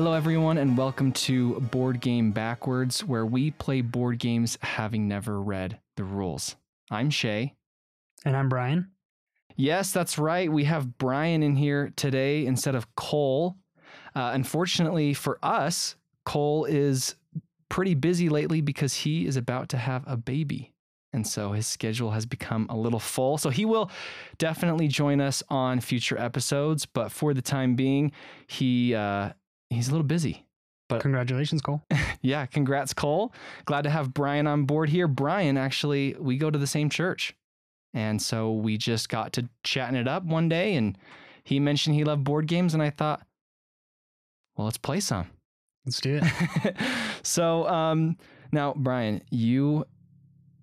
Hello, everyone, and welcome to Board Game Backwards, where we play board games having never read the rules. I'm Shay. And I'm Brian. Yes, that's right. We have Brian in here today instead of Cole. Uh, unfortunately for us, Cole is pretty busy lately because he is about to have a baby. And so his schedule has become a little full. So he will definitely join us on future episodes. But for the time being, he uh, he's a little busy. But Congratulations, Cole. yeah, congrats, Cole. Glad to have Brian on board here. Brian, actually, we go to the same church. And so we just got to chatting it up one day and he mentioned he loved board games and I thought, well, let's play some. Let's do it. so um now Brian, you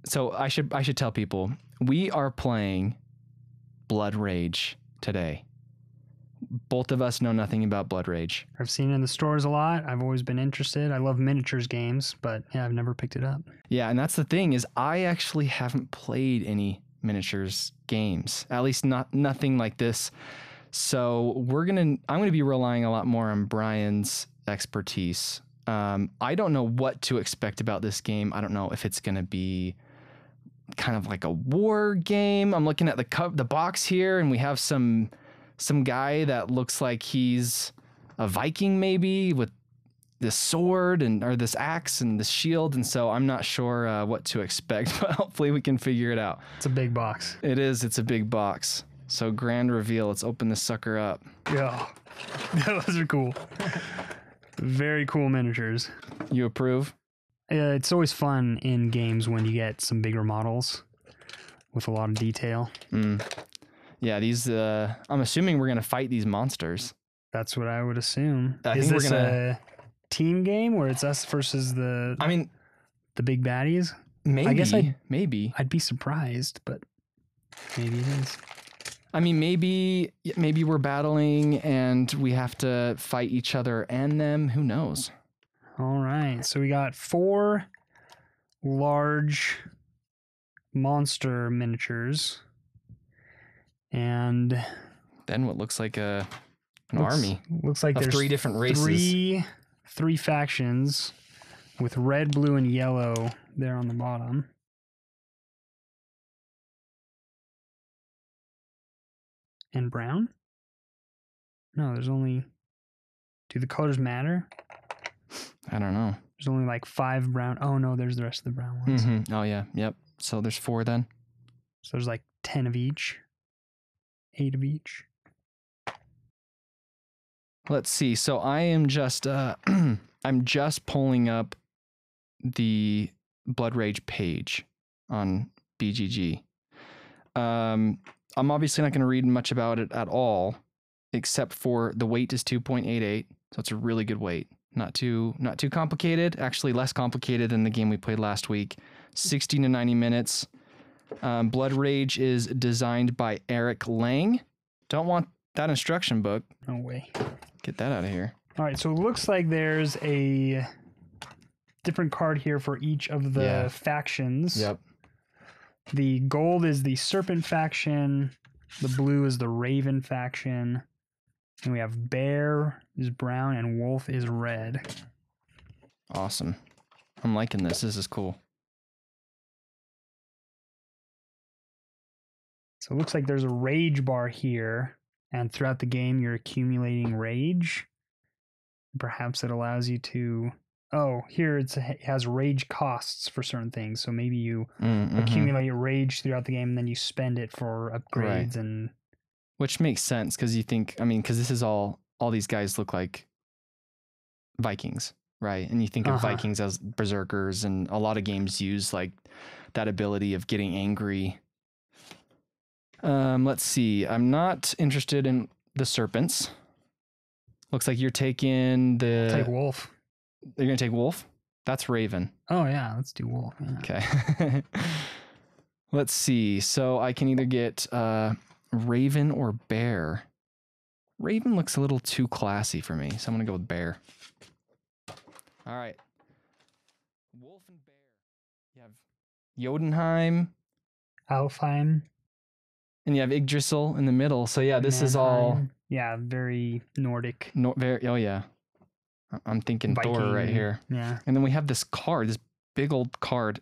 so I should I should tell people we are playing Blood Rage today. Both of us know nothing about Blood Rage. I've seen it in the stores a lot. I've always been interested. I love miniatures games, but yeah, I've never picked it up. Yeah, and that's the thing is I actually haven't played any miniatures games. At least not nothing like this. So we're gonna I'm gonna be relying a lot more on Brian's expertise. Um, I don't know what to expect about this game. I don't know if it's gonna be kind of like a war game. I'm looking at the co- the box here, and we have some some guy that looks like he's a Viking, maybe with this sword and or this axe and this shield, and so I'm not sure uh, what to expect, but hopefully we can figure it out. It's a big box. It is. It's a big box. So grand reveal. Let's open this sucker up. Yeah. Those are cool. Very cool miniatures. You approve? Uh, it's always fun in games when you get some bigger models with a lot of detail. Mm. Yeah. These. Uh, I'm assuming we're gonna fight these monsters. That's what I would assume. I Is think we're this gonna- a team game where it's us versus the I mean, the big baddies? maybe. I guess I- maybe. I'd be surprised, but maybe it is. I mean, maybe maybe we're battling and we have to fight each other and them. Who knows? All right. So we got four large monster miniatures and Then what looks like a an looks- army Looks like there's three different races. three three factions with red, blue, and yellow there on the bottom. And brown? No, there's only do the colors matter? I don't know. There's only like five brown. Oh no, there's the rest of the brown ones. hmm Oh yeah. Yep. So there's four then. So there's like 10 of each, eight of each. Let's see. So I am just uh I'm just pulling up the Blood Rage page on BGG. Um I'm obviously not going to read much about it at all except for the weight is 2.88, so it's a really good weight. Not too not too complicated, actually less complicated than the game we played last week. 60 to 90 minutes. Um, Blood Rage is designed by Eric Lang. Don't want that instruction book. No way. Get that out of here. All right, so it looks like there's a different card here for each of the Yeah. factions. Yep. The gold is the serpent faction, the blue is the raven faction, and we have bear is brown and wolf is red. Awesome. I'm liking this. This is cool. So it looks like there's a rage bar here, and throughout the game you're accumulating rage. Perhaps it allows you to. Oh, here it's, it has rage costs for certain things. So maybe you Mm, mhm. accumulate rage throughout the game, and then you spend it for upgrades and Which makes sense because you think, I mean, because this is all, all these guys look like Vikings, right? And you think of Uh-huh. Vikings as berserkers, and a lot of games use like that ability of getting angry. Um, let's see. I'm not interested in the serpents. Looks like you're taking the. take wolf. You're gonna take wolf. That's Raven. Oh yeah, let's do wolf. yeah. Okay. Let's see. So I can either get uh, Raven or Bear. Raven looks a little too classy for me, so I'm gonna go with Bear. All right. Wolf and Bear. You have Jotunheim, Alfheim. And you have Yggdrasil in the middle. So yeah, this is all Yeah, very Nordic. no, very. Oh yeah. I'm thinking Thor right here. Yeah. And then we have this card, this big old card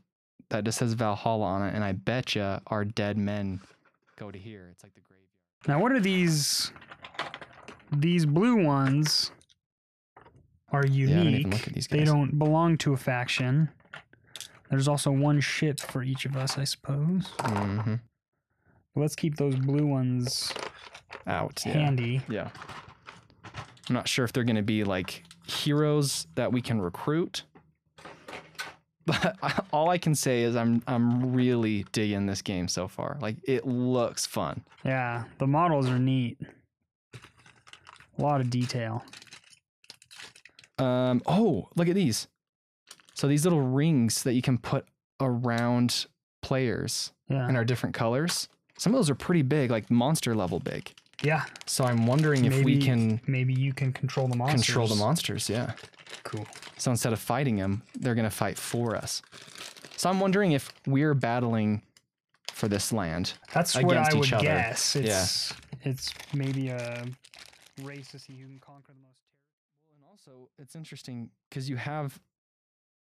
that just says Valhalla on it, and I bet you our dead men go to here. It's like the graveyard. Now, what are these? These blue ones are unique. Yeah, I didn't even look at these They don't belong to a faction. There's also one ship for each of us, I suppose. hmm Let's keep those blue ones Out. Yeah. handy. Yeah. I'm not sure if they're going to be like heroes that we can recruit. But I- all I can say is I'm I'm really digging this game so far. Like it looks fun. Yeah, the models are neat. A lot of detail. Um oh, look at these. So these little rings that you can put around players Yeah. and are different colors. Some of those are pretty big, like monster level big. Yeah. So I'm wondering if we can Maybe you can control the monsters. control the monsters, yeah. Cool. So instead of fighting them, they're going to fight for us. So I'm wondering if we're battling for this land. That's what I each would other. guess. It's it's maybe a race to see who can conquer the most territory. And also it's interesting because you have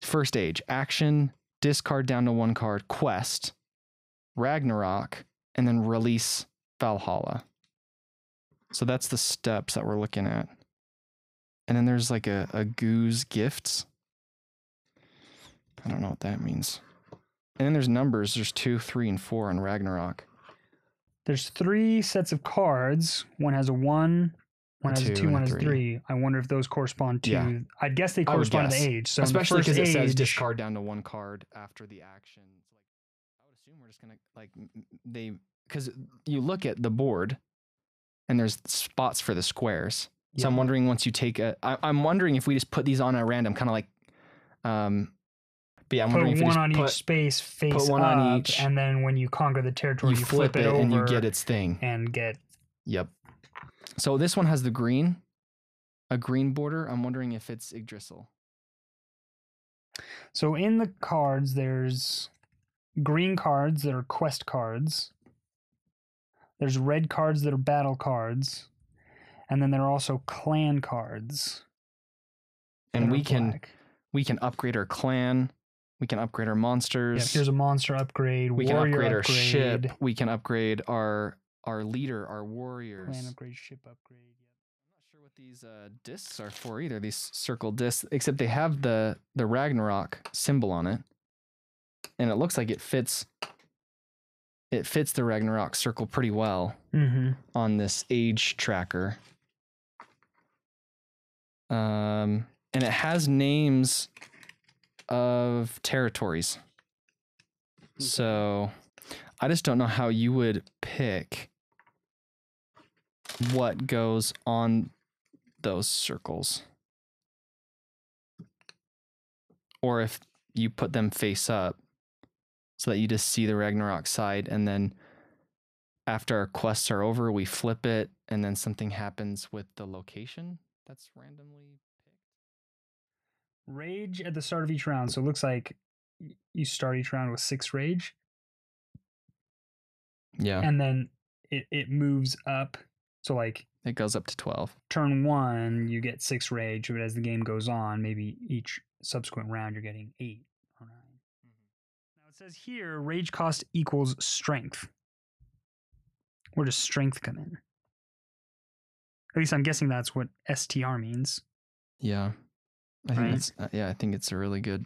first age, action, discard down to one card, quest, Ragnarok, and then release Valhalla. So that's the steps that we're looking at. And then there's like a, a goose gifts. I don't know what that means. And then there's numbers. There's two, three, and four on Ragnarok. There's three sets of cards. One has a one, one has a two two, and a one has three. three. I wonder if those correspond to. Yeah. I'd guess they I correspond to guess. the age. So Especially because it says discard down to one card after the action. So like, I would assume we're just gonna like they because you look at the board, and there's spots for the squares. Yeah. So I'm wondering once you take a, I, I'm wondering if we just put these on at random, kind of like, um, but yeah, I'm Put wondering if one on put, each space, face one on each. and then when you conquer the territory, you you, flip, it, over and you get its thing. and get. Yep. So this one has the green, a green border. I'm wondering if it's Yggdrasil. So in the cards, there's green cards that are quest cards. There's red cards that are battle cards, and then there are also clan cards. and we can black. we can upgrade our clan. We can upgrade our Yeah, monsters. here's a monster upgrade. we can warrior upgrade our upgrade, ship. We can upgrade our our leader, our warriors. Clan upgrade, ship upgrade. I'm not sure what these uh, discs are for either. These circle discs, except they have the the Ragnarok symbol on it, and it looks like it fits. It fits the Ragnarok circle pretty well Mm-hmm. on this age tracker. Um, and it has names of territories. So I just don't know how you would pick what goes on those circles. Or if you put them face up so that you just see the Ragnarok side and then after our quests are over, we flip it and then something happens with the location that's randomly picked. Rage at the start of each round. So it looks like you start each round with six rage, Yeah. and then it, it moves up. So like it goes up to 12. turn one, you get six rage, but as the game goes on, maybe each subsequent round you're getting eight or 9 Now it says here rage cost equals strength. Where does strength come in? At least I'm guessing that's what STR means. Yeah. I think Right. it's uh, yeah, I think it's a really good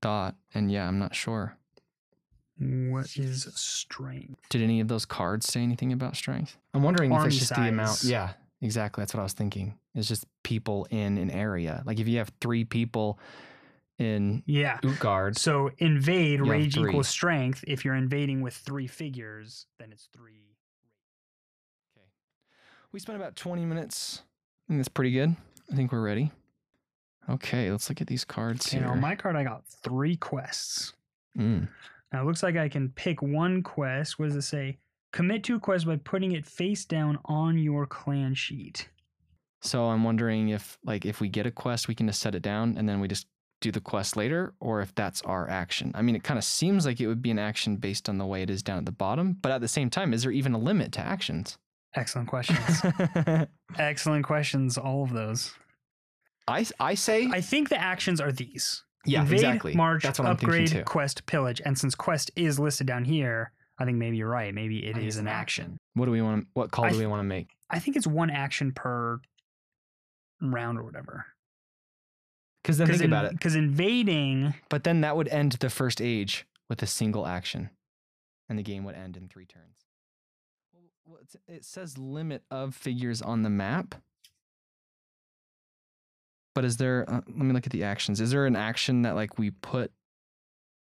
thought. And yeah, I'm not sure. What is strength? Did any of those cards say anything about strength? I'm wondering if it's just the amount. Yeah, exactly. That's what I was thinking. It's just people in an area. Like if you have three people in Yeah. Utgard, So invade You rage equals strength. If you're invading with three figures, then it's three. Okay. We spent about 20 minutes. I think that's pretty good. I think we're ready. Okay, let's look at these cards You here. on my card, I got three quests. Mm. Now it looks like I can pick one quest. What does it say? Commit to a quest by putting it face down on your clan sheet. So I'm wondering if like if we get a quest, we can just set it down and then we just do the quest later, or if that's our action. I mean, it kind of seems like it would be an action based on the way it is down at the bottom, but at the same time, is there even a limit to actions? Excellent questions. Excellent questions, all of those. I I say I think the actions are these. yeah Invade, exactly. March, That's what upgrade, quest, pillage. And since quest is listed down here, I think maybe you're right. Maybe it I is an an action. What do we want? What call I do we want to make? I think it's one action per round or whatever. Because then think about it. Because invading, But then that would end the first age with a single action, and the game would end in three turns. Well, well, it says limit of figures on the map. But is there? Uh, let me look at the actions. Is there an action that like we put?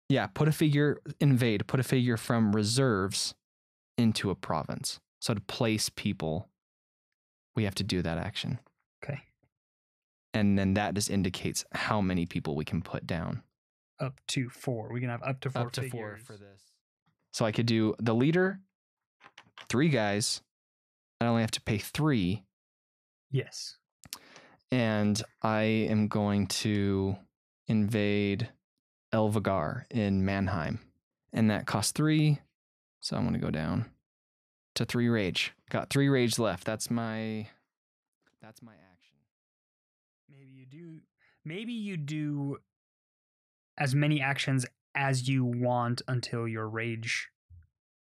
Yeah, put a figure invade. Put a figure from reserves into a province. So to place people, we have to do that action, okay, and then that just indicates how many people we can put down. up to four. We can have up to four up to figures. four for this. So I could do the leader, three guys. I only have to pay three, Yes. and I am going to invade Elvagar in Mannheim, and that costs three. So I'm going to go down to three rage. Got three rage left. That's my. That's my action. Maybe you do. Maybe you do as many actions as you want until your rage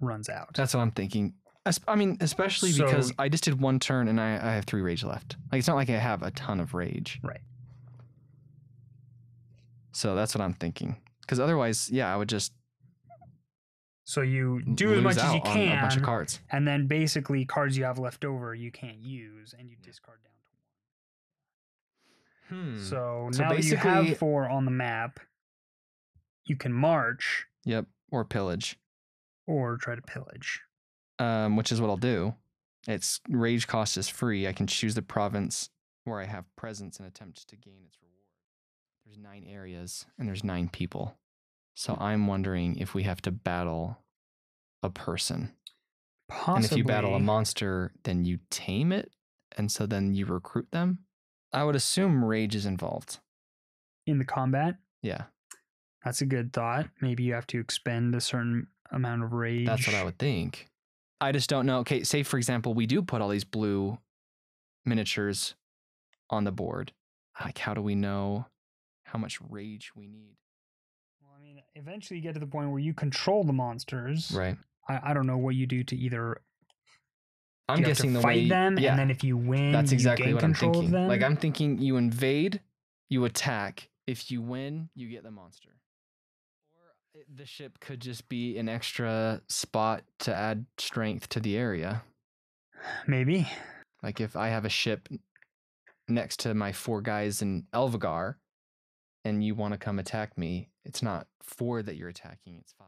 runs out. That's what I'm thinking. I mean, especially So- because I just did one turn and I, I have three rage left. Like it's not like I have a ton of rage. Right. So that's what I'm thinking. Because otherwise, yeah, I would just so you do as much as you can, a bunch of cards. and then basically cards you have left over you can't use, and you discard down. Hmm. So, So now that you have four on the map, you can march Yep. Or pillage, or try to pillage. um, which is what I'll do. Its rage cost is free. I can choose the province where I have presence and attempt to gain its reward. There's nine areas and there's nine people. So I'm wondering if we have to battle a person. Possibly. And if you battle a monster, then you tame it. And so then you recruit them. I would assume rage is involved. in the combat, Yeah. that's a good thought. Maybe you have to expend a certain amount of rage. That's what I would think. I just don't know. Okay, say for example, we do put all these blue miniatures on the board. Like, how do we know how much rage we need? Well, I mean, eventually you get to the point where you control the monsters. Right. I, I don't know what you do to either. I'm you guessing the fight way. them, yeah, and then if you win, that's you exactly gain what I'm thinking. Like I'm thinking, you invade, you attack. If you win, you get the monster. Or the ship could just be an extra spot to add strength to the area. maybe. Like if I have a ship next to my four guys in Elvagar and you want to come attack me, it's not four that you're attacking, it's five.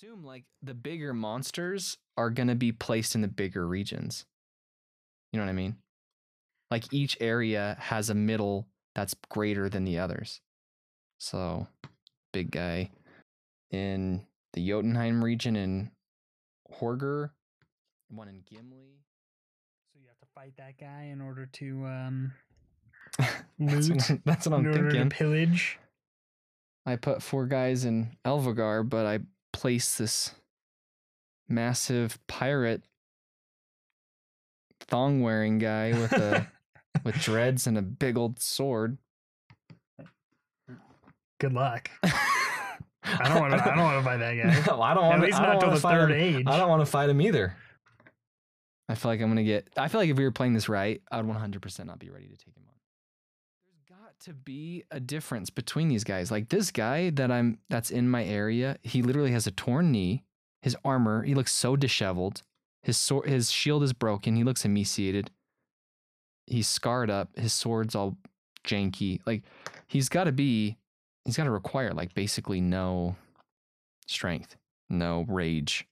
But I would assume like the bigger monsters are going to be placed in the bigger regions. You know what I mean? Like each area has a middle that's greater than the others. So, big guy in the Jotunheim region in Horger, one in Gimli. So you have to fight that guy in order to um, that's, Loot what, that's what I'm order thinking. to pillage. I put four guys in Elvagar, but I placed this massive pirate thong wearing guy with a with dreads and a big old sword. Good luck. I don't want to. I don't want to fight that guy. No, I don't want. At least not don't till the third him. age. I don't want to fight him either. I feel like I'm gonna get. I feel like if we were playing this right, I'd 100% not be ready to take him on. To be a difference between these guys. Like this guy that I'm, that's in my area. He literally has a torn knee. His armor. He looks so disheveled. His sword. His shield is broken. He looks emaciated. He's scarred up. His sword's all janky. Like he's got to be. He's got to require like basically no strength, no rage.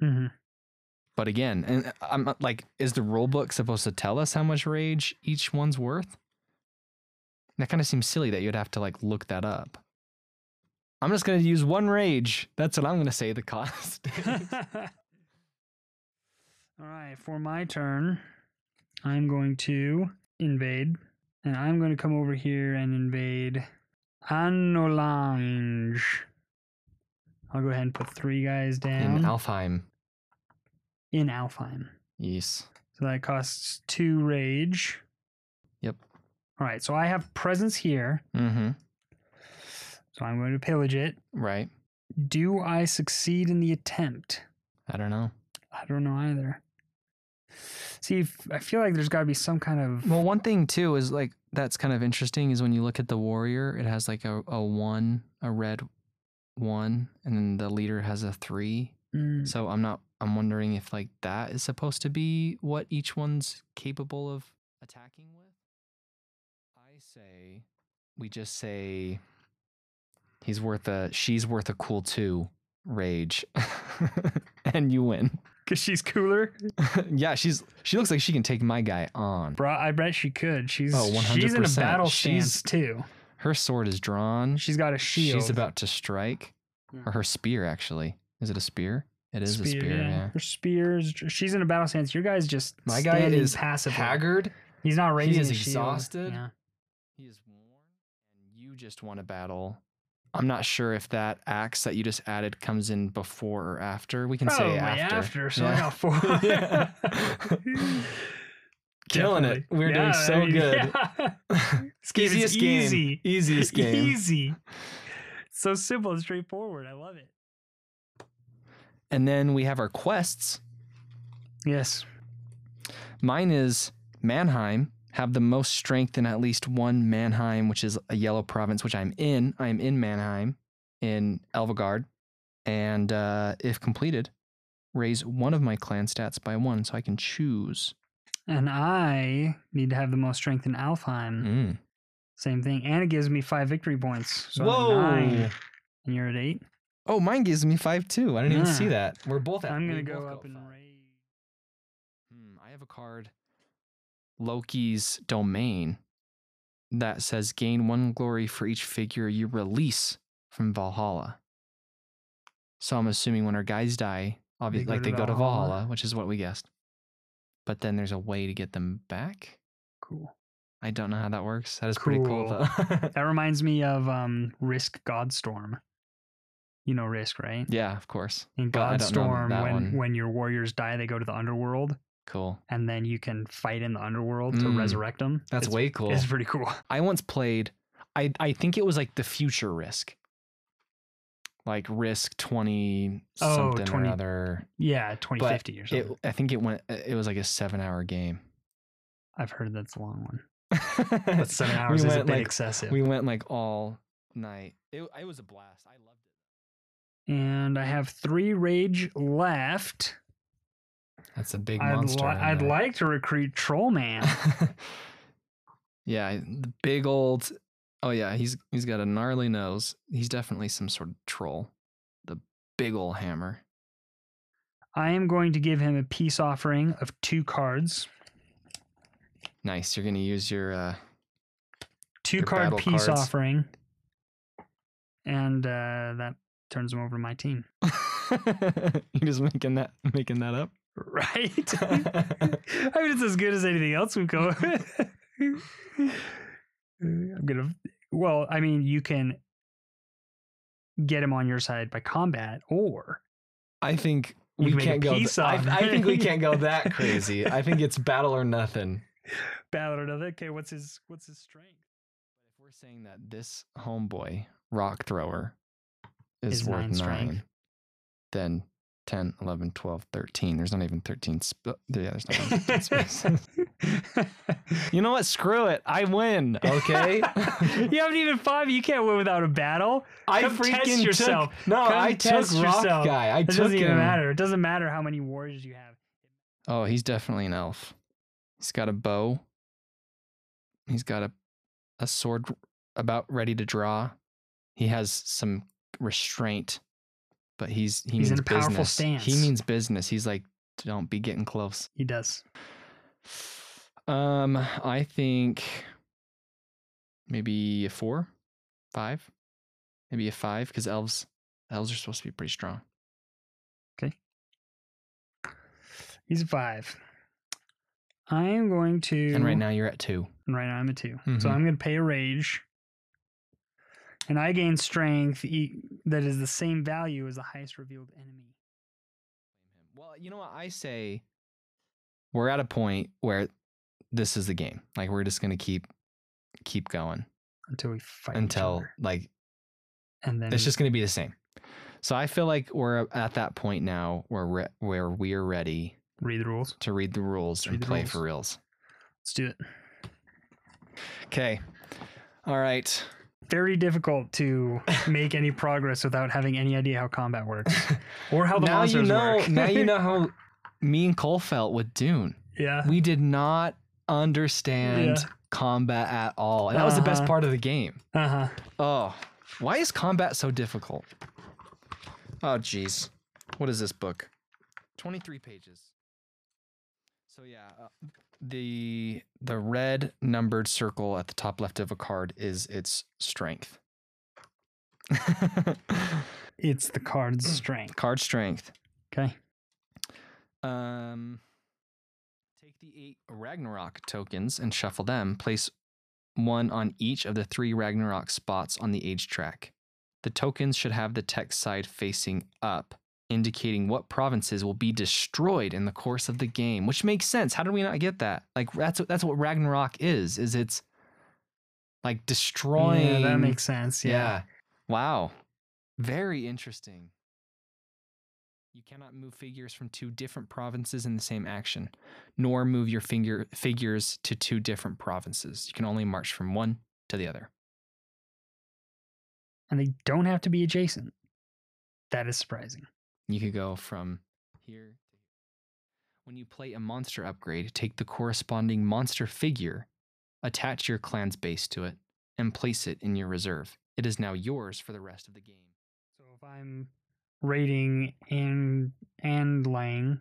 hmm But again, and I'm like, is the rule book supposed to tell us how much rage each one's worth? That kind of seems silly that you'd have to like look that up. I'm just gonna use one rage. That's what I'm gonna say the cost. All right, for my turn, I'm going to invade, and I'm going to come over here and invade Anolange. I'll go ahead and put three guys down In Alfheim. in Alfheim. Yes. So that costs two rage. All right, so I have presence here, Mm-hmm. so I'm going to pillage it. Right. Do I succeed in the attempt? I don't know. I don't know either. See, I feel like there's got to be some kind of. Well, one thing too is like that's kind of interesting is when you look at the warrior, it has like a, a one, a red one, and then the leader has a three. Mm, So I'm not. I'm wondering if like that is supposed to be what each one's capable of attacking with. I say we just say he's worth a. She's worth a cool two rage, and you win. Cause she's cooler, yeah, she's she looks like she can take my guy on. bro. I bet she could. She's Oh, she's in a battle She's- stance too. Her sword is drawn. She's got a shield. She's about to strike, hmm. or her spear actually. Is it a spear? It is a spear. Yeah. Her spears. She's in a battle stance. Your guy's just My guy is passively. haggard. He's not raising. is his shield. exhausted. Yeah. He is worn, and you just won a battle. I'm not sure if that axe that you just added comes in before or after. We can Probably say after. after so I got four. Yeah. Killing it. We're doing so I mean, good. yeah. This game is Easiest game. easy. Easiest game. Easy. So simple and straightforward. I love it. And then we have our quests. Yes. Mine is Mannheim, have the most strength in at least one Mannheim, which is a yellow province, which I'm in. I'm in Mannheim in Elvegard. And uh, if completed, raise one of my clan stats by one so I can choose. And I need to have the most strength in Alfheim. Mm. Same thing. And it gives me five victory points. So I'm nine. And you're at eight. Oh, mine gives me five too. I didn't even see that. We're both at I'm going to go up and raise. Hmm, I have a card, Loki's Domain, that says gain one glory for each figure you release from Valhalla. So I'm assuming when our guys die, obviously, like they go to Valhalla. Valhalla, which is what we guessed. But then there's a way to get them back. Cool. I don't know how that works. That is pretty cool Cool. though. That reminds me of um, Risk Godstorm. You know Risk, right? yeah, of course. In But I don't know Godstorm, when one. when your warriors die, they go to the underworld, Cool. and then you can fight in the underworld to Mm. resurrect them. That's it's, way cool. It's pretty cool. I once played. I I think it was like the future Risk. Like Risk twenty Oh, something 20 or other. Yeah, twenty fifty or It, something. I think it went. It was like a seven-hour game. I've heard that's a long one. But But seven hours we is a bit like excessive. we went like all night. It it was a blast. I loved it. and I have three rage left. That's a big I'd, monster. li- I'd there. like to recruit Trollman. yeah, the big old. Oh yeah, he's he's got a gnarly nose. He's definitely some sort of troll. The big old hammer. I am going to give him a peace offering of two cards. Nice. You're gonna use your. uh Two Your card peace cards. offering. And uh, that turns him over to my team. You're just making that making that up. Right? I mean, it's as good as anything else we've go. I'm gonna. Well, I mean, you can get him on your side by combat, or I think we can can't go. th- I, I think we can't go that crazy. I think it's battle or nothing. battle or nothing. Okay, what's his what's his strength? If we're saying that this homeboy rock thrower is, Is worth nine nine, then 10, 11, 12, 13. There's not even 13. Sp- yeah, there's not even 13 spaces. You know what? Screw it. I win. Okay. you haven't even five. You can't win without a battle. I Come freaking test took- yourself. No, Come I test took rock yourself. guy. I It took doesn't even him. matter. It doesn't matter how many warriors you have. Oh, he's definitely an elf. He's got a bow. He's got a a sword about ready to draw. He has some restraint, but he's he He's in means a powerful business. He means business. He's like, don't be getting close. He does. Um, I think maybe a four, five, maybe a five, because elves elves are supposed to be pretty strong. Okay. He's a five. I am going to. And right now you're at two. and right now I'm a 2 So Mhm. I'm going to pay a rage. And I gain strength e- that is the same value as the highest revealed enemy. Well, you know what I say. We're at a point where this is the game. Like we're just gonna keep keep going until we fight until like and then it's just going to be the same. So I feel like we're at that point now where re- where we're ready read the rules. to read the rules Let's and the play rules. for reals. Let's do it. Okay. All right. Very difficult to make any progress without having any idea how combat works or how the now you know. work. now you know how me and Cole felt with Dune. yeah. We did not understand Yeah. combat at all, and that was the best Uh-huh. part of the game. Uh huh. Oh, why is combat so difficult? Oh, jeez. What is this book? 23 pages. So yeah, uh, the the red numbered circle at the top left of a card is its strength. It's the card's strength. card strength. Okay. Um, take the eight Ragnarok tokens and shuffle them. Place one on each of the three Ragnarok spots on the age track. The tokens should have the text side facing up, indicating what provinces will be destroyed in the course of the game. Which makes sense. How did we not get that? Like that's that's what Ragnarok is. Is it's like destroying. Yeah, that makes sense. yeah. Yeah. Wow. Very interesting. You cannot move figures from two different provinces in the same action, nor move your finger figures to two different provinces. You can only march from one to the other. And they don't have to be adjacent. That is surprising. You could go from here to here. When you play a monster upgrade, take the corresponding monster figure, attach your clan's base to it, and place it in your reserve. It is now yours for the rest of the game. So if I'm raiding and and Lang,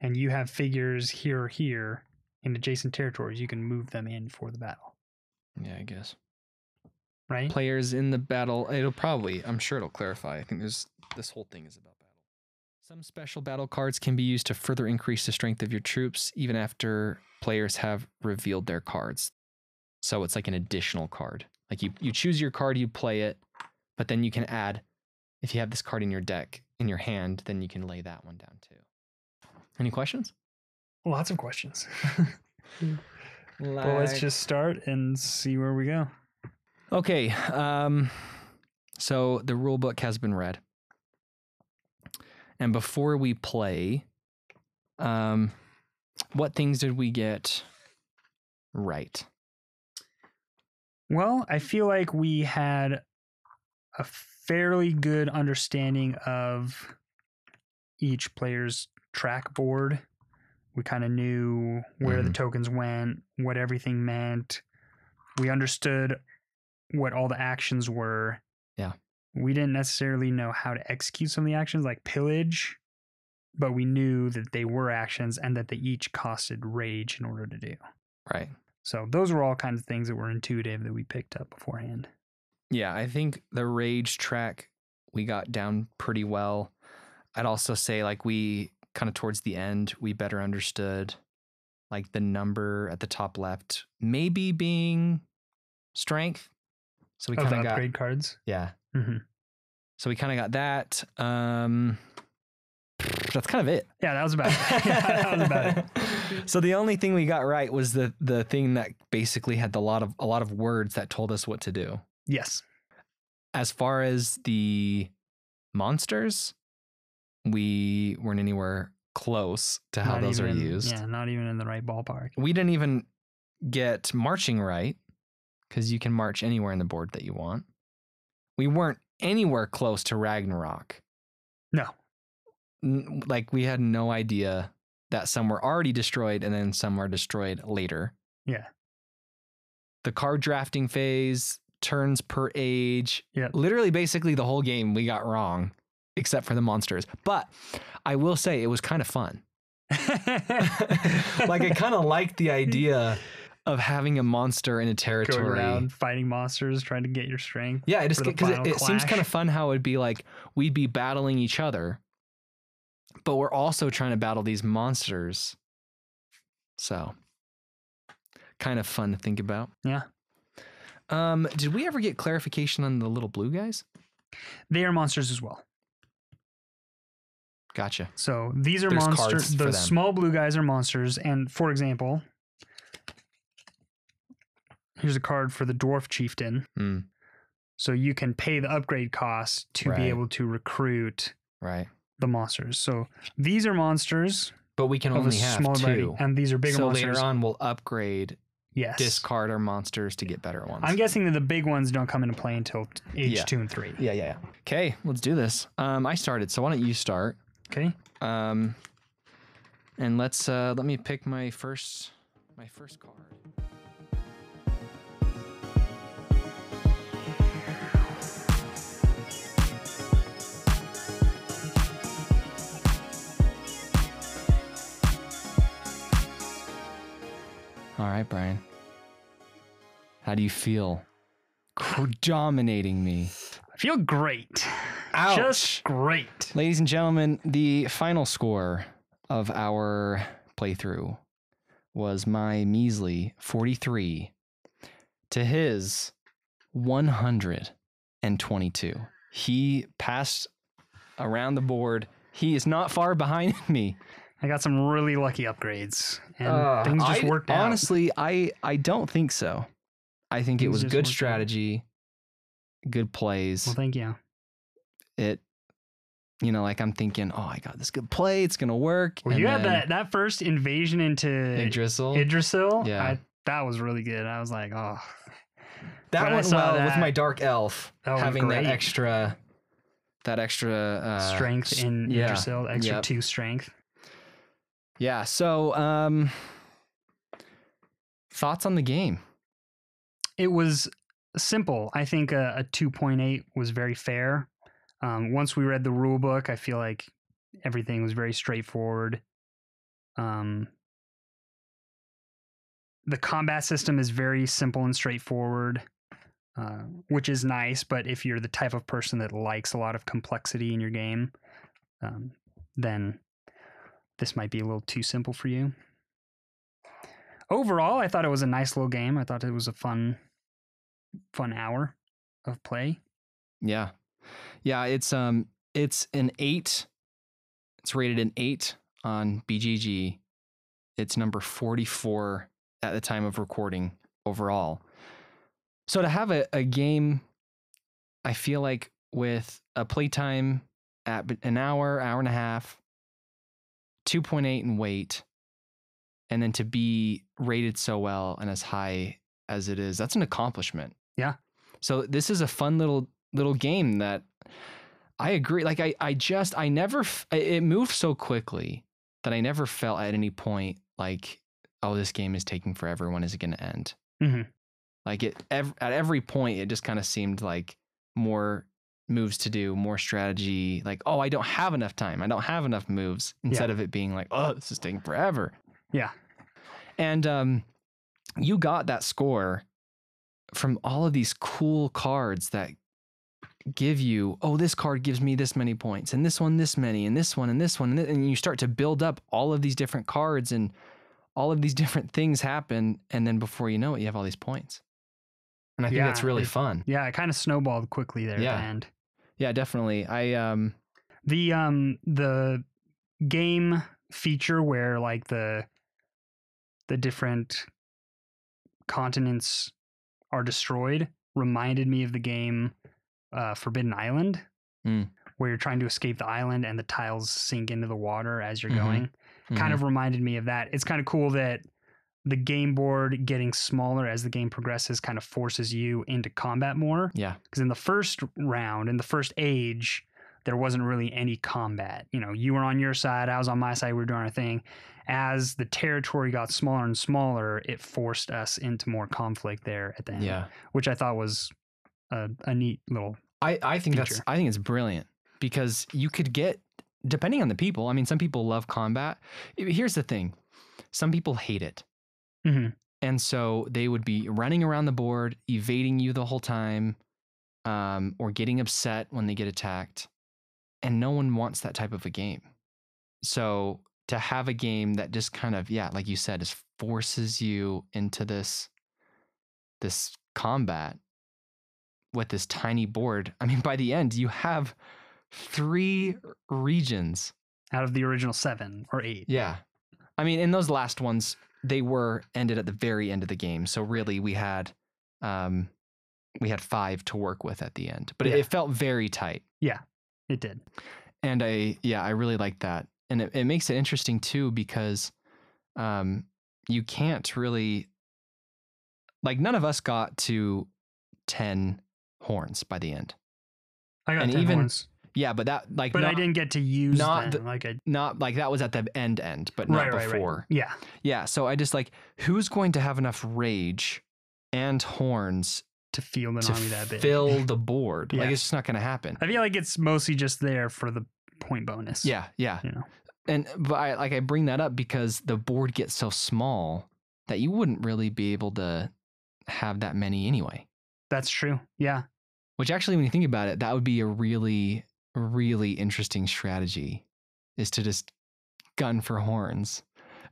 and you have figures here or here in adjacent territories, you can move them in for the battle, Yeah, I guess. right? players in the battle. It'll probably, I'm sure it'll clarify. I think there's this whole thing is about. Some special battle cards can be used to further increase the strength of your troops, even after players have revealed their cards. So it's like an additional card. Like you, you choose your card, you play it, but then you can add, if you have this card in your deck, in your hand, then you can lay that one down too. Any questions? Lots of questions. Well, let's just start and see where we go. Okay. Um, so the rule book has been read. And before we play, um, what things did we get right? Well, I feel like we had a fairly good understanding of each player's track board. We kind of knew where the Mhm. tokens went, what everything meant. We understood what all the actions were. We didn't necessarily know how to execute some of the actions, like pillage, but we knew that they were actions and that they each costed rage in order to do. Right. So those were all kinds of things that were intuitive that we picked up beforehand. Yeah, I think the rage track we got down pretty well. I'd also say like we kind of towards the end we better understood like the number at the top left maybe being strength. So we kind of got upgrade cards. yeah. Hmm So we kind of got that. Um, that's kind of it. Yeah, that was about it. that was about it. so the only thing we got right was the the thing that basically had the lot of a lot of words that told us what to do. Yes. As far as the monsters, we weren't anywhere close to how Not those are used. Yeah, not even in the right ballpark. We didn't even get marching right because you can march anywhere in the board that you want. We weren't anywhere close to Ragnarok. No. N- Like we had no idea that some were already destroyed and then some were destroyed later. Yeah. The card drafting phase, turns per age, Yep. literally basically the whole game we got wrong except for the monsters. But I will say it was kind of fun. like I kind of liked the idea of having a monster in a Going territory. around fighting monsters, trying to get your strength. Yeah, it just because it, it seems kind of fun how it'd be like we'd be battling each other, but we're also trying to battle these monsters. So, kind of fun to think about. Yeah. Um, did we ever get clarification on the little blue guys? They are monsters as well. Gotcha. So these are There's monsters. The small blue guys are monsters. And for example, here's a card for the dwarf chieftain. Mm, So you can pay the upgrade cost to Right. be able to recruit right. the monsters. So these are monsters But we can only have small variety, two. and these are bigger so monsters. later on, we'll upgrade, yes. discard our monsters to get better ones. I'm guessing that the big ones don't come into play until age Yeah. two and three. yeah, yeah, yeah. Okay, let's do this. Um, I started, so why don't you start? Okay. Um, and let's uh, let me pick my first my first card. All right, Brian. How do you feel? Dominating me. I feel great. Ouch. Just great. Ladies and gentlemen, the final score of our playthrough was my measly 43 to his 122. He passed around the board. He is not far behind me. I got some really lucky upgrades, and Uh, things just I- worked out. Honestly, I I don't think so. I think it was good worked out. strategy, good plays. Well, thank you. it you know, like I'm thinking, oh, I got this good play, it's gonna work. Well, and you had that that first invasion into Yggdrasil. Yggdrasil. Yeah. I, that was really good. I was like, oh, that when went well with my dark elf That having that extra that extra uh, strength in yeah, Yggdrasil, extra yep. two strength. Yeah. So, um, thoughts on the game? It was simple. I think a, a 2.8 was very fair. Um, once we read the rule book, I feel like everything was very straightforward. Um, the combat system is very simple and straightforward, uh, which is nice. But if you're the type of person that likes a lot of complexity in your game, um, then this might be a little too simple for you. Overall, I thought it was a nice little game. I thought it was a fun, fun hour of play. Yeah, yeah. It's um, it's an eight. It's rated an eight on BGG. It's number forty-four at the time of recording overall. So to have a, a game, I feel like with a playtime at an hour, hour and a half, two point eight in weight, and then to be rated so well and as high as it is, that's an accomplishment. Yeah. So this is a fun little little game that I agree. Like I, I just, I never, it- moved so quickly that I never felt at any point like, oh, this game is taking forever. When is it going to end? Mhm. Like it, ev- at every point, it just kind of seemed like more moves to do, more strategy. Like, oh, I don't have enough time. I don't have enough moves. Instead of it being like, oh, this is taking forever. Yeah. And um, you got that score from all of these cool cards that give you, oh, this card gives me this many points, and this one this many, and this one and this one, and, th- and you start to build up all of these different cards, and all of these different things happen, and then before you know it, you have all these points. And I think that's really it- fun. Yeah, it kind of snowballed quickly there Yeah. at the end. Yeah, definitely. I um, The um the game feature where like the the different continents are destroyed reminded me of the game uh, Forbidden Island, Mm. where you're trying to escape the island and the tiles sink into the water as you're Mhm. going. Kind mhm. of reminded me of that. It's kind of cool that the game board getting smaller as the game progresses kind of forces you into combat more yeah, because in the first round in the first age there wasn't really any combat you know you were on your side i was on my side we were doing our thing as the territory got smaller and smaller it forced us into more conflict there at the end yeah. which i thought was a, a neat little I, I think that's. I think it's brilliant because you could get depending on the people. I mean, some people love combat. Here's the thing: some people hate it, Mhm. and so they would be running around the board, evading you the whole time, um, or getting upset when they get attacked. And no one wants that type of a game. So to have a game that just kind of yeah, like you said, just forces you into this this combat with this tiny board. I mean, by the end, you have three regions. out of the original seven or eight Yeah. I mean, in those last ones, they were ended at the very end of the game. So really, we had um, we had five to work with at the end, but it, it felt very tight. Yeah, it did. And I, yeah, I really like that. And it, it makes it interesting too because um, you can't really, like, none of us got to 10 horns by the end. I got And 10 even- horns, Yeah, but that, like, but I didn't get to use not them. like I not like that was at the end end, but not right, right, before. right. Yeah. Yeah. So I just like, who's going to have enough rage and horns To feel the to army that big. fill the board? Like, it's just not going to happen. I feel like it's mostly just there for the point bonus. Yeah. Yeah. You know. and but I like I bring that up because the board gets so small that you wouldn't really be able to have that many anyway. That's true. Yeah. Which actually, when you think about it, that would be a really, really interesting strategy, is to just gun for horns,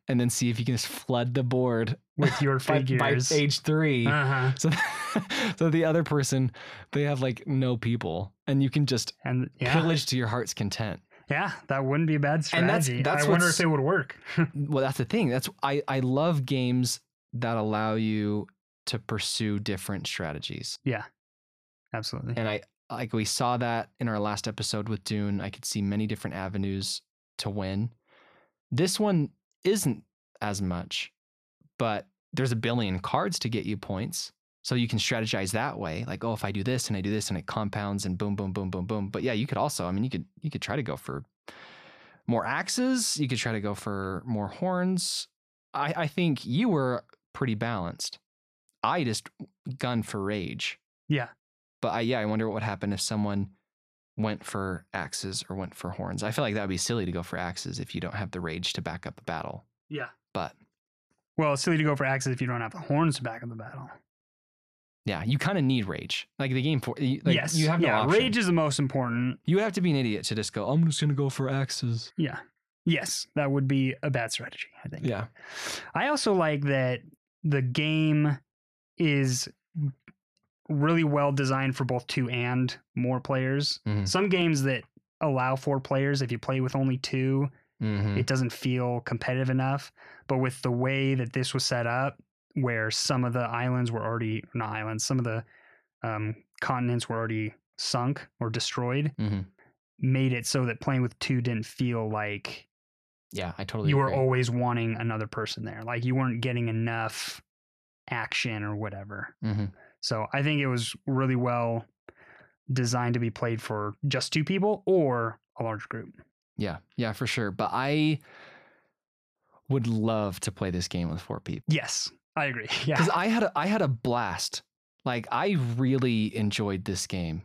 and then see if you can just flood the board With your by, by figures. age three. uh-huh. So, so the other person, they have like no people, and you can just And yeah. pillage to your heart's content. Yeah, that wouldn't be a bad And that's- strategy. that's I wonder if it would work. well that's the thing that's i i love games that allow you to pursue different strategies Yeah, Absolutely. and i like we saw that in our last episode with dune i could see many different avenues to win. This one isn't as much but there's a billion cards to get you points so you can strategize that way like oh if i do this and i do this and it compounds and boom boom boom boom boom. But yeah you could also i mean you could you could try to go for more axes you could try to go for more horns. I i think you were pretty balanced. I just gun for rage. Yeah. But I, yeah i wonder what would happen if someone went for axes or went for horns i feel like that would be silly to go for axes if you don't have the rage to back up the battle Yeah. but Well, it's silly to go for axes if you don't have the horns to back up the battle. yeah you kind of need rage like the game for like, yes. you have no yeah, option. rage is the most important. you have to be an idiot to just go i'm just gonna go for axes Yeah. Yes, that would be a bad strategy, I think. yeah I also like that the game is really well designed for both two and more players. Mhm. Some games that allow four players, if you play with only two, mm-hmm. it doesn't feel competitive enough. But with the way that this was set up, where some of the islands were already not islands, some of the um, continents were already sunk or destroyed, hmm made it so that playing with two didn't feel like yeah i totally you were always wanting another person there. Like you weren't getting enough action or whatever. Mhm. So I think it was really well designed to be played for just two people or a large group. yeah yeah for sure but i would love to play this game with four people Yes, I agree. Yeah. because I had a, I had a blast. Like I really enjoyed this game.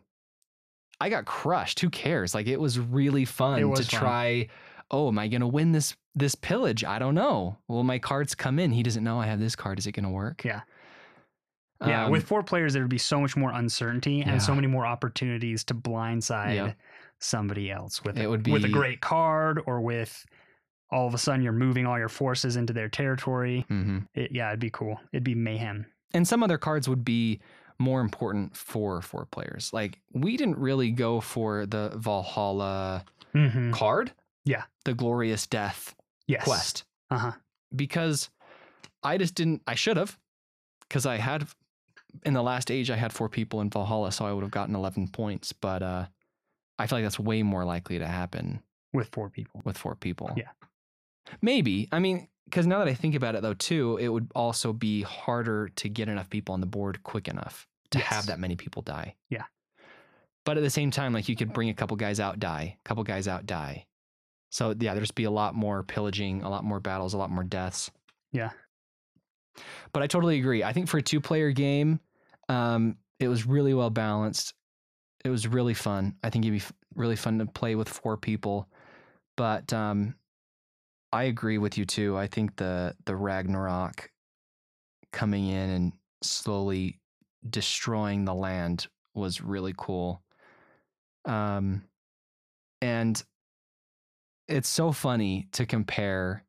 I got crushed. Who cares? Like it was really fun was to fun. try. Oh, am I gonna win this this pillage? I don't know. Will my cards come in? He doesn't know I have this card. Is it gonna work? Yeah. Yeah, Um, with four players, there would be so much more uncertainty and so many more opportunities to blindside Yeah. somebody else with It a, would with a great card or with all of a sudden you're moving all your forces into their territory. mhm. It, yeah, it'd be cool. It'd be mayhem. And some other cards would be more important for four players. Like we didn't really go for the Valhalla Mm-hmm. card. Yeah. The glorious death Yes. quest. Uh huh. because I just didn't. I should have, because I had in the last age I had four people in Valhalla, so I would have gotten eleven points. But uh, I feel like that's way more likely to happen With four people. with four people. Yeah. maybe. I mean, because now that I think about it, though, too, it would also be harder to get enough people on the board quick enough to Yes. have that many people die. Yeah. But at the same time, like you could bring a couple guys out, die, a couple guys out, die. So yeah, there's be a lot more pillaging, a lot more battles, a lot more deaths. Yeah. But I totally agree. I think for a two player game, um, it was really well balanced. It was really fun. I think it'd be really fun to play with four people. But um, I agree with you too. I think the the Ragnarok coming in and slowly destroying the land was really cool. Um, and it's so funny to compare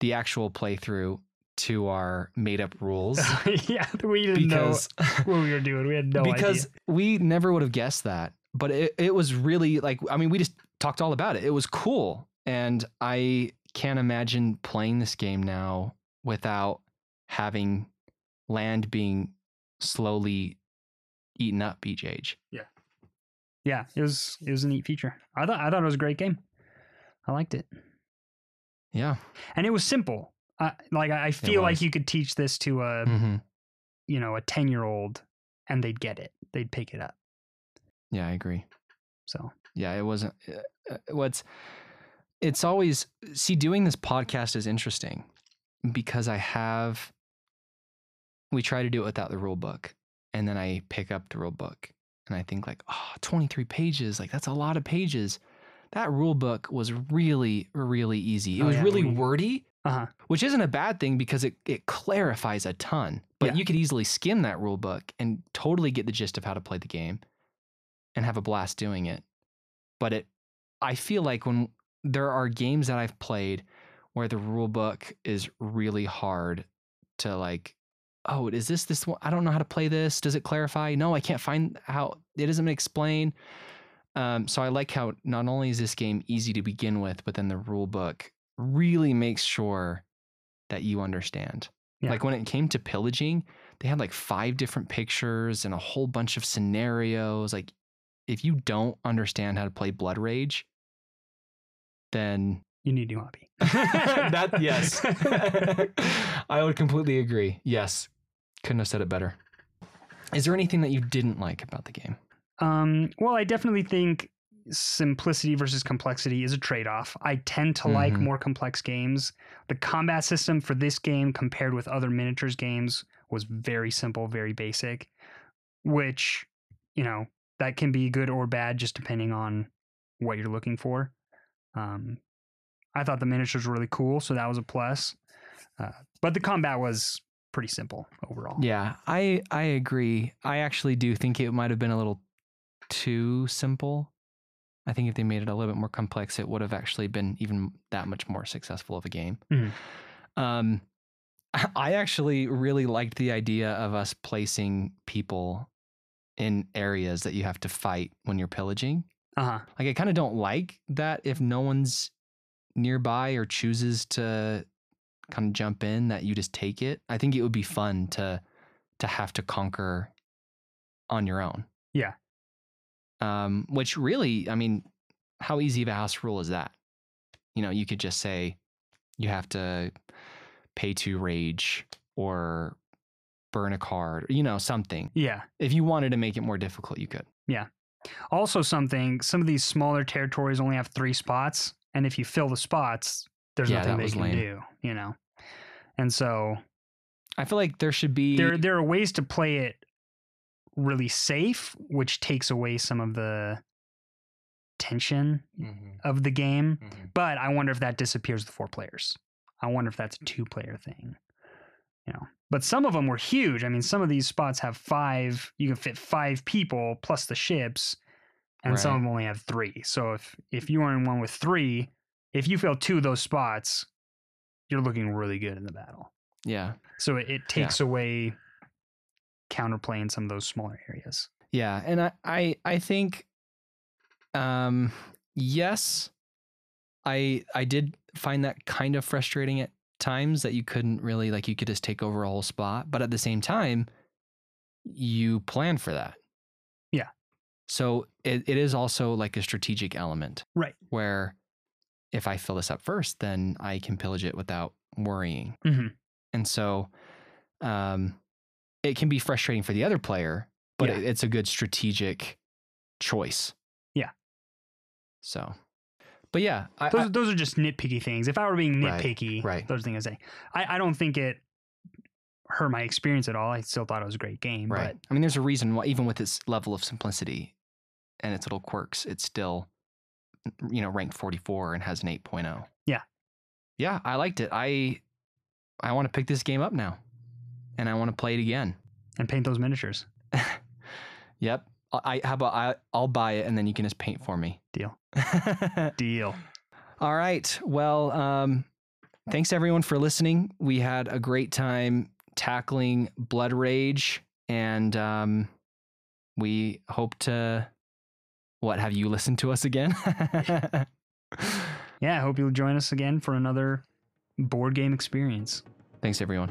the actual playthrough to our made up rules yeah, we didn't because know what we were doing. We had no because idea. we never would have guessed that. But it, it was really like I mean we just talked all about it. It was cool. And I can't imagine playing this game now without having land being slowly eaten up each age. Yeah, Yeah, it was it was a neat feature. I thought I thought it was a great game. I liked it, Yeah. and it was simple. I like I feel like you could teach this to a hmm you know a ten year old, and they'd get it. They'd pick it up. Yeah, I agree. So Yeah, it wasn't. Uh, uh, what's it's always see doing this podcast is interesting because I have we try to do it without the rule book, and then I pick up the rule book and I think like, oh, 23 pages, like that's a lot of pages. That rule book was really, really easy. It Oh, was yeah, really wordy, uh huh. which isn't a bad thing because it, it clarifies a ton. But Yeah. you could easily skim that rule book and totally get the gist of how to play the game and have a blast doing it. But it I feel like when there are games that I've played where the rule book is really hard to like oh is this this one i don't know how to play this does it clarify no i can't find how it doesn't explain um, so i like how not only is this game easy to begin with but then the rule book really makes sure that you understand. Yeah. like when it came to pillaging they had like five different pictures and a whole bunch of scenarios like if you don't understand how to play blood rage then You need a new hobby. that yes. I would completely agree. Yes. Couldn't have said it better. Is there anything that you didn't like about the game? Um, well, I definitely think simplicity versus complexity is a trade off. I tend to like Mhm. more complex games. The combat system for this game, compared with other miniatures games, was very simple, very basic, which, you know, that can be good or bad just depending on what you're looking for. Um, I thought the miniatures were really cool, so that was a plus. Uh, but the combat was pretty simple overall. yeah i i agree i actually do think it might have been a little too simple i think if they made it a little bit more complex it would have actually been even that much more successful of a game Mhm. um i actually really liked the idea of us placing people in areas that you have to fight when you're pillaging Uh huh. Like I kind of don't like that if no one's nearby or chooses to kind of jump in that you just take it. I think it would be fun to to have to conquer on your own. Yeah. Um which really, I mean, how easy of a house rule is that? You know, you could just say you have to pay to rage or burn a card, you know, something. Yeah. If you wanted to make it more difficult, you could. Yeah. Also, something some of these smaller territories only have three spots, and if you fill the spots, there's Yeah, nothing they can lame. do. You know, and so I feel like there should be there there are ways to play it really safe, which takes away some of the tension Mhm, of the game. mhm. But I wonder if that disappears with four players. I wonder if that's a two player thing. You know, but some of them were huge. I mean, some of these spots have five. You can fit five people plus the ships, and some of them only have three. So if if you are in one with three, if you fill two of those spots, you're looking really good in the battle. Yeah. So it, it takes away counterplay in some of those smaller areas. Yeah, and I I I think um yes I I did find that kind of frustrating at times that you couldn't really like you could just take over a whole spot, but at the same time you plan for that. Yeah. So it, it is also like a strategic element. Right. Where if I fill this up first, then I can pillage it without worrying. hmm And so um, it can be frustrating for the other player, but Yeah. it, it's a good strategic choice. Yeah. So, but yeah, I, Those, I- those are just nitpicky things. If I were being nitpicky, right. those things I say. I, I don't think it hurt my experience at all. I still thought it was a great game. right. I mean, there's a reason why, even with its level of simplicity and its little quirks, it's still, you know, ranked 44 and has an 8.0. Yeah. Yeah, I liked it. I, I want to pick this game up now and I want to play it again. And paint those miniatures. Yep. I, how about I, I'll buy it and then you can just paint for me. Deal. Deal. All right. Well, um, thanks everyone for listening. We had a great time tackling Blood Rage, and um, we hope to what have you listened to us again? Yeah, I hope you'll join us again for another board game experience. thanks everyone.